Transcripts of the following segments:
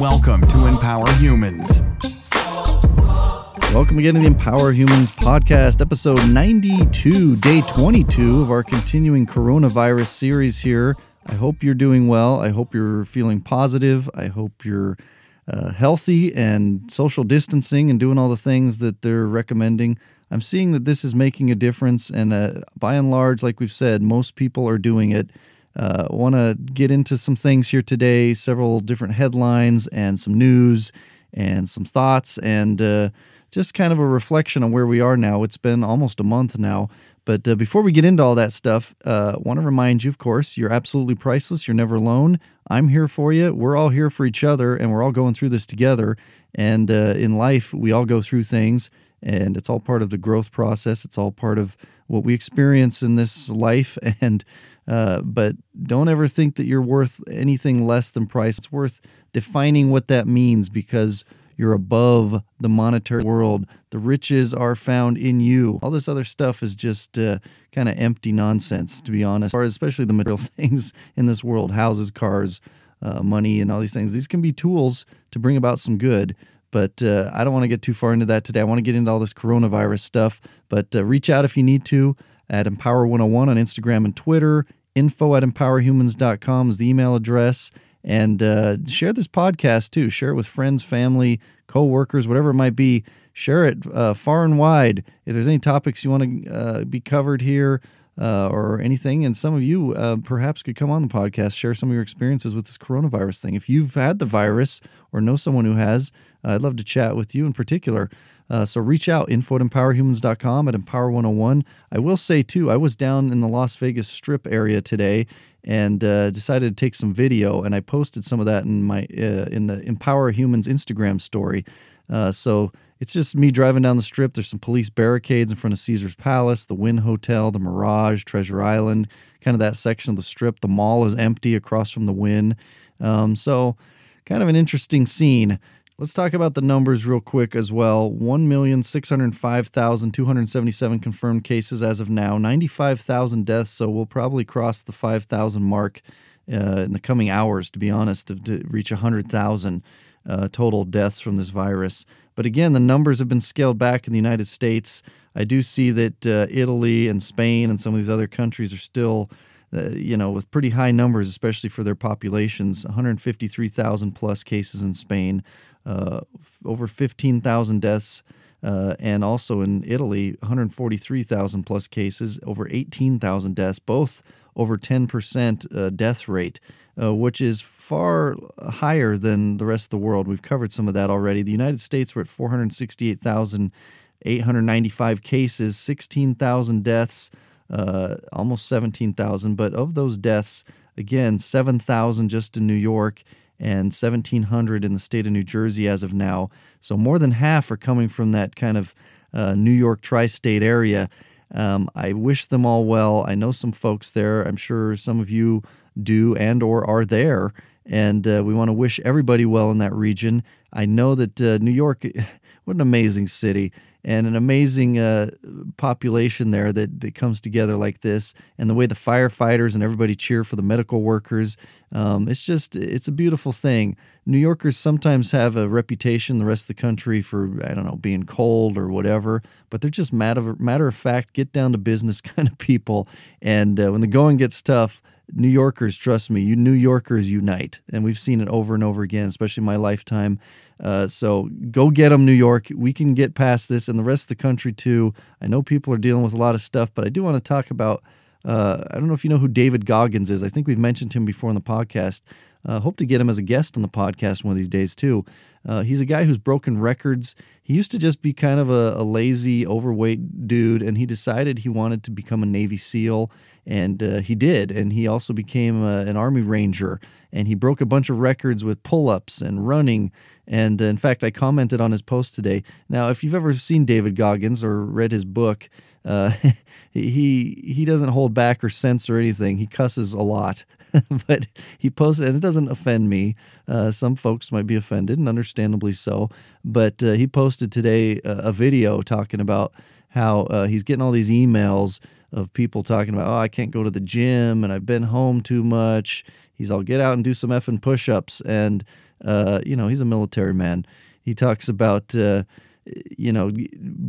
Welcome to Empower Humans. Welcome again to the Empower Humans podcast, episode 92, day 22 of our continuing coronavirus series here. I hope you're doing well. I hope you're feeling positive. I hope you're uh, healthy and social distancing and doing all the things that they're recommending. I'm seeing that this is making a difference, and uh, by and large, like we've said, most people are doing it. Uh, Want to get into some things here today, several different headlines and some news and some thoughts, and uh, just kind of a reflection on where we are now. It's been almost a month now. But uh, before we get into all that stuff, uh, want to remind you, of course, you're absolutely priceless. You're never alone. I'm here for you. We're all here for each other, and we're all going through this together. And uh, in life, we all go through things, and it's all part of the growth process. It's all part of what we experience in this life. And uh, but don't ever think that you're worth anything less than price. It's worth defining what that means because you're above the monetary world. The riches are found in you. All this other stuff is just uh, kind of empty nonsense, to be honest, or especially the material things in this world houses, cars, uh, money, and all these things. These can be tools to bring about some good. But uh, I don't want to get too far into that today. I want to get into all this coronavirus stuff. But uh, reach out if you need to at Empower 101 on Instagram and Twitter info at empowerhumans.com is the email address. And uh, share this podcast too. Share it with friends, family, co-workers, whatever it might be. Share it uh, far and wide. If there's any topics you want to uh, be covered here uh, or anything, and some of you uh, perhaps could come on the podcast, share some of your experiences with this coronavirus thing. If you've had the virus or know someone who has, I'd love to chat with you in particular. Uh, so reach out, info at empowerhumans.com at Empower 101. I will say, too, I was down in the Las Vegas Strip area today and uh, decided to take some video, and I posted some of that in my uh, in the Empower Humans Instagram story. Uh, so it's just me driving down the strip. There's some police barricades in front of Caesar's Palace, the Wynn Hotel, the Mirage, Treasure Island, kind of that section of the strip. The mall is empty across from the Wynn. Um, so kind of an interesting scene. Let's talk about the numbers real quick as well. 1,605,277 confirmed cases as of now, 95,000 deaths. So we'll probably cross the 5,000 mark uh, in the coming hours, to be honest, to, to reach 100,000 uh, total deaths from this virus. But again, the numbers have been scaled back in the United States. I do see that uh, Italy and Spain and some of these other countries are still. Uh, you know, with pretty high numbers, especially for their populations 153,000 plus cases in Spain, uh, over 15,000 deaths. Uh, and also in Italy, 143,000 plus cases, over 18,000 deaths, both over 10% uh, death rate, uh, which is far higher than the rest of the world. We've covered some of that already. The United States were at 468,895 cases, 16,000 deaths, uh, almost 17,000. But of those deaths, again, 7,000 just in New York and 1,700 in the state of New Jersey as of now. So more than half are coming from that kind of uh, New York tri state area. Um, I wish them all well. I know some folks there. I'm sure some of you do and or are there and uh, we want to wish everybody well in that region. I know that uh, New York, what an amazing city and an amazing uh, population there that, that comes together like this, and the way the firefighters and everybody cheer for the medical workers. Um, it's just, it's a beautiful thing. New Yorkers sometimes have a reputation the rest of the country for, I don't know, being cold or whatever, but they're just matter matter of fact, get down to business kind of people. And uh, when the going gets tough, New Yorkers, trust me, you New Yorkers unite, and we've seen it over and over again, especially in my lifetime. Uh, so go get them, New York. We can get past this, and the rest of the country too. I know people are dealing with a lot of stuff, but I do want to talk about. Uh, I don't know if you know who David Goggins is. I think we've mentioned him before in the podcast. Uh, hope to get him as a guest on the podcast one of these days too. Uh, he's a guy who's broken records. He used to just be kind of a, a, lazy, overweight dude, and he decided he wanted to become a Navy SEAL, and uh, he did. And he also became uh, an Army Ranger, and he broke a bunch of records with pull-ups and running. And uh, in fact, I commented on his post today. Now, if you've ever seen David Goggins or read his book, uh, he he doesn't hold back or censor anything. He cusses a lot, but he posted, and it doesn't offend me. Uh, some folks might be offended, and understandably so. But uh, he posted today a, a, video talking about how uh, he's getting all these emails of people talking about, oh, I can't go to the gym, and I've been home too much. He's, I'll get out and do some effing push-ups, and Uh, you know, he's a military man. He talks about, uh, you know,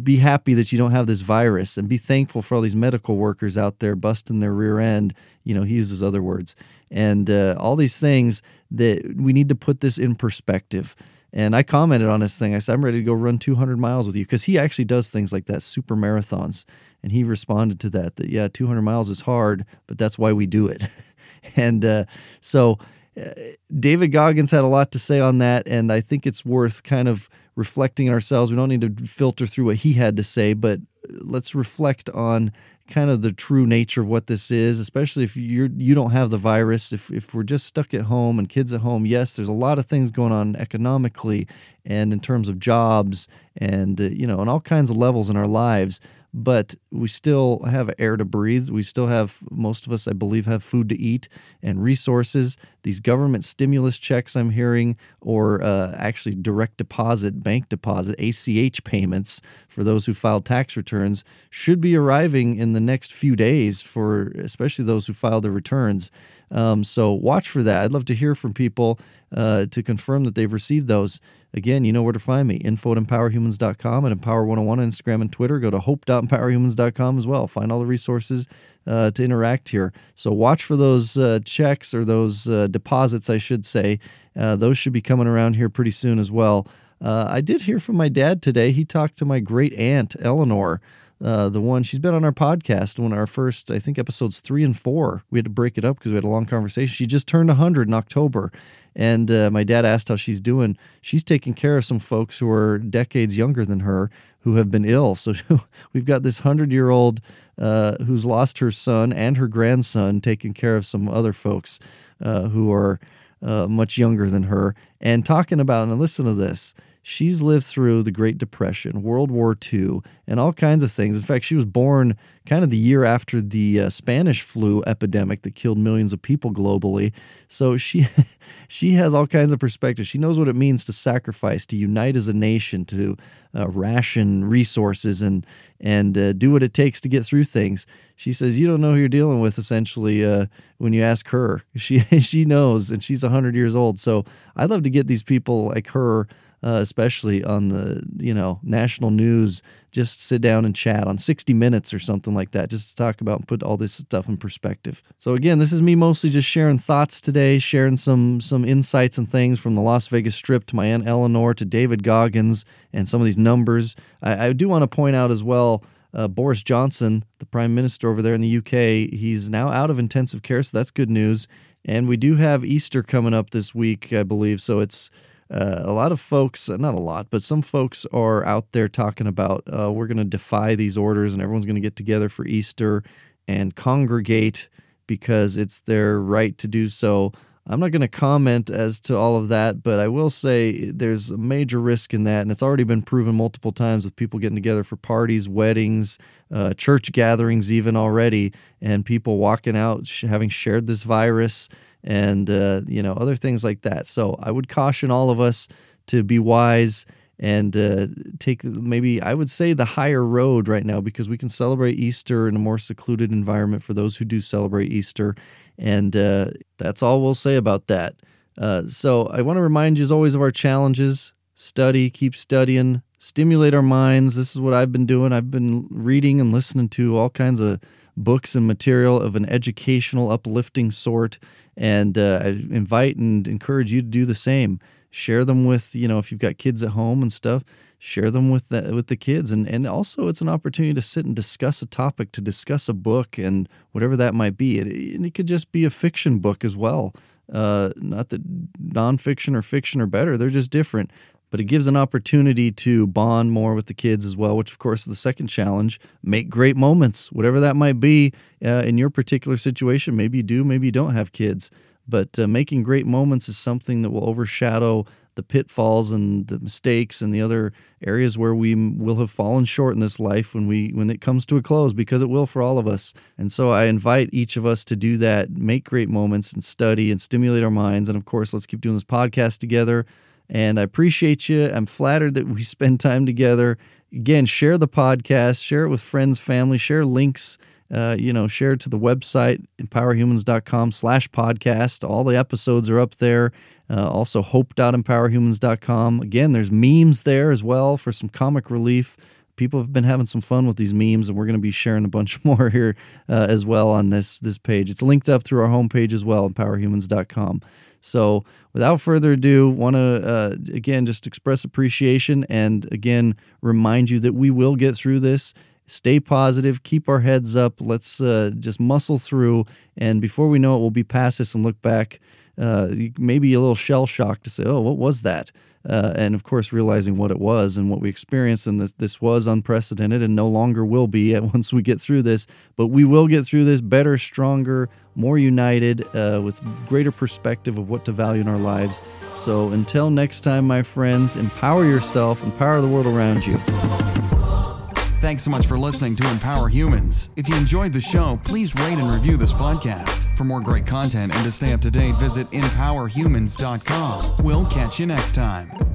be happy that you don't have this virus and be thankful for all these medical workers out there busting their rear end. You know, he uses other words. And uh, all these things that we need to put this in perspective. And I commented on this thing. I said, I'm ready to go run 200 miles with you because he actually does things like that, super marathons. And he responded to that, that, yeah, 200 miles is hard, but that's why we do it. and uh, so uh, David Goggins had a lot to say on that. And I think it's worth kind of reflecting ourselves. We don't need to filter through what he had to say, but let's reflect on kind of the true nature of what this is, especially if you're you don't have the virus. If if we're just stuck at home and kids at home, yes, there's a lot of things going on economically and in terms of jobs and uh, you know on all kinds of levels in our lives but we still have air to breathe. We still have, most of us, I believe, have food to eat and resources. These government stimulus checks I'm hearing, or uh, actually direct deposit, bank deposit, ACH payments for those who filed tax returns, should be arriving in the next few days for especially those who filed their returns. Um, so watch for that. I'd love to hear from people uh, to confirm that they've received those. Again, you know where to find me info at empowerhumans.com and empower101 on Instagram and Twitter. Go to hope.empowerhumans.com as well. Find all the resources uh, to interact here. So watch for those uh, checks or those uh, deposits, I should say. Uh, those should be coming around here pretty soon as well. Uh, I did hear from my dad today. He talked to my great aunt, Eleanor. Uh, the one she's been on our podcast when our first i think episodes three and four. We had to break it up because we had a long conversation. She just turned 100 in october. And uh, my dad asked how she's doing. She's taking care of some folks who are decades younger than her who have been ill. So we've got this 100 year old uh, who's lost her son and her grandson taking care of some other folks uh, who are uh, much younger than her and talking about and listen to this She's lived through the Great Depression, World War II, and all kinds of things. In fact, she was born kind of the year after the uh, Spanish flu epidemic that killed millions of people globally. So she she has all kinds of perspective. She knows what it means to sacrifice, to unite as a nation, to uh, ration resources, and and uh, do what it takes to get through things. She says you don't know who you're dealing with essentially uh, when you ask her. She she knows, and she's hundred years old. So I'd love to get these people like her uh, especially on the you know national news, just sit down and chat on 60 Minutes or something like that, just to talk about and put all this stuff in perspective. So again, this is me mostly just sharing thoughts today, sharing some some insights and things from the Las Vegas Strip to my aunt Eleanor to David Goggins and some of these numbers. I, I do want to point out as well. Uh, Boris Johnson, the prime minister over there in the UK, he's now out of intensive care, so that's good news. And we do have Easter coming up this week, I believe. So it's uh, a lot of folks, uh, not a lot, but some folks are out there talking about uh, we're going to defy these orders and everyone's going to get together for Easter and congregate because it's their right to do so. I'm not going to comment as to all of that, but I will say there's a major risk in that, and it's already been proven multiple times with people getting together for parties, weddings, uh, church gatherings, even already, and people walking out having shared this virus and uh, you know other things like that. So I would caution all of us to be wise and uh, take maybe I would say the higher road right now because we can celebrate Easter in a more secluded environment for those who do celebrate Easter, and uh, that's all we'll say about that. Uh, so I want to remind you as always of our challenges: study, keep studying, stimulate our minds. This is what I've been doing. I've been reading and listening to all kinds of books and material of an educational, uplifting sort. And uh, I invite and encourage you to do the same. Share them with, you know, if you've got kids at home and stuff, share them with the, with the kids. And, and also, it's an opportunity to sit and discuss a topic, to discuss a book and whatever that might be. It, it could just be a fiction book as well. Uh, not that nonfiction or fiction are better, they're just different but it gives an opportunity to bond more with the kids as well, which, of course, is the second challenge. Make great moments, whatever that might be uh, in your particular situation. Maybe you do, maybe you don't have kids, but uh, making great moments is something that will overshadow the pitfalls and the mistakes and the other areas where we will have fallen short in this life when we when it comes to a close because it will for all of us and so i invite each of us to do that make great moments and study and stimulate our minds and of course let's keep doing this podcast together and I appreciate you. I'm flattered that we spend time together. Again, share the podcast, share it with friends, family, share links uh, you know, share to the website, empowerhumans.com slash podcast. All the episodes are up there. Uh, also, hope.empowerhumans.com. Again, there's memes there as well for some comic relief. People have been having some fun with these memes, and we're going to be sharing a bunch more here uh, as well on this this page. It's linked up through our homepage as well, empowerhumans.com. So, without further ado, want to uh, again just express appreciation and again remind you that we will get through this. Stay positive, keep our heads up. Let's uh, just muscle through, and before we know it, we'll be past this and look back. Uh, maybe a little shell shock to say, "Oh, what was that?" Uh, and of course, realizing what it was and what we experienced, and this, this was unprecedented and no longer will be once we get through this. But we will get through this better, stronger, more united, uh, with greater perspective of what to value in our lives. So until next time, my friends, empower yourself, empower the world around you. Thanks so much for listening to Empower Humans. If you enjoyed the show, please rate and review this podcast. For more great content and to stay up to date, visit empowerhumans.com. We'll catch you next time.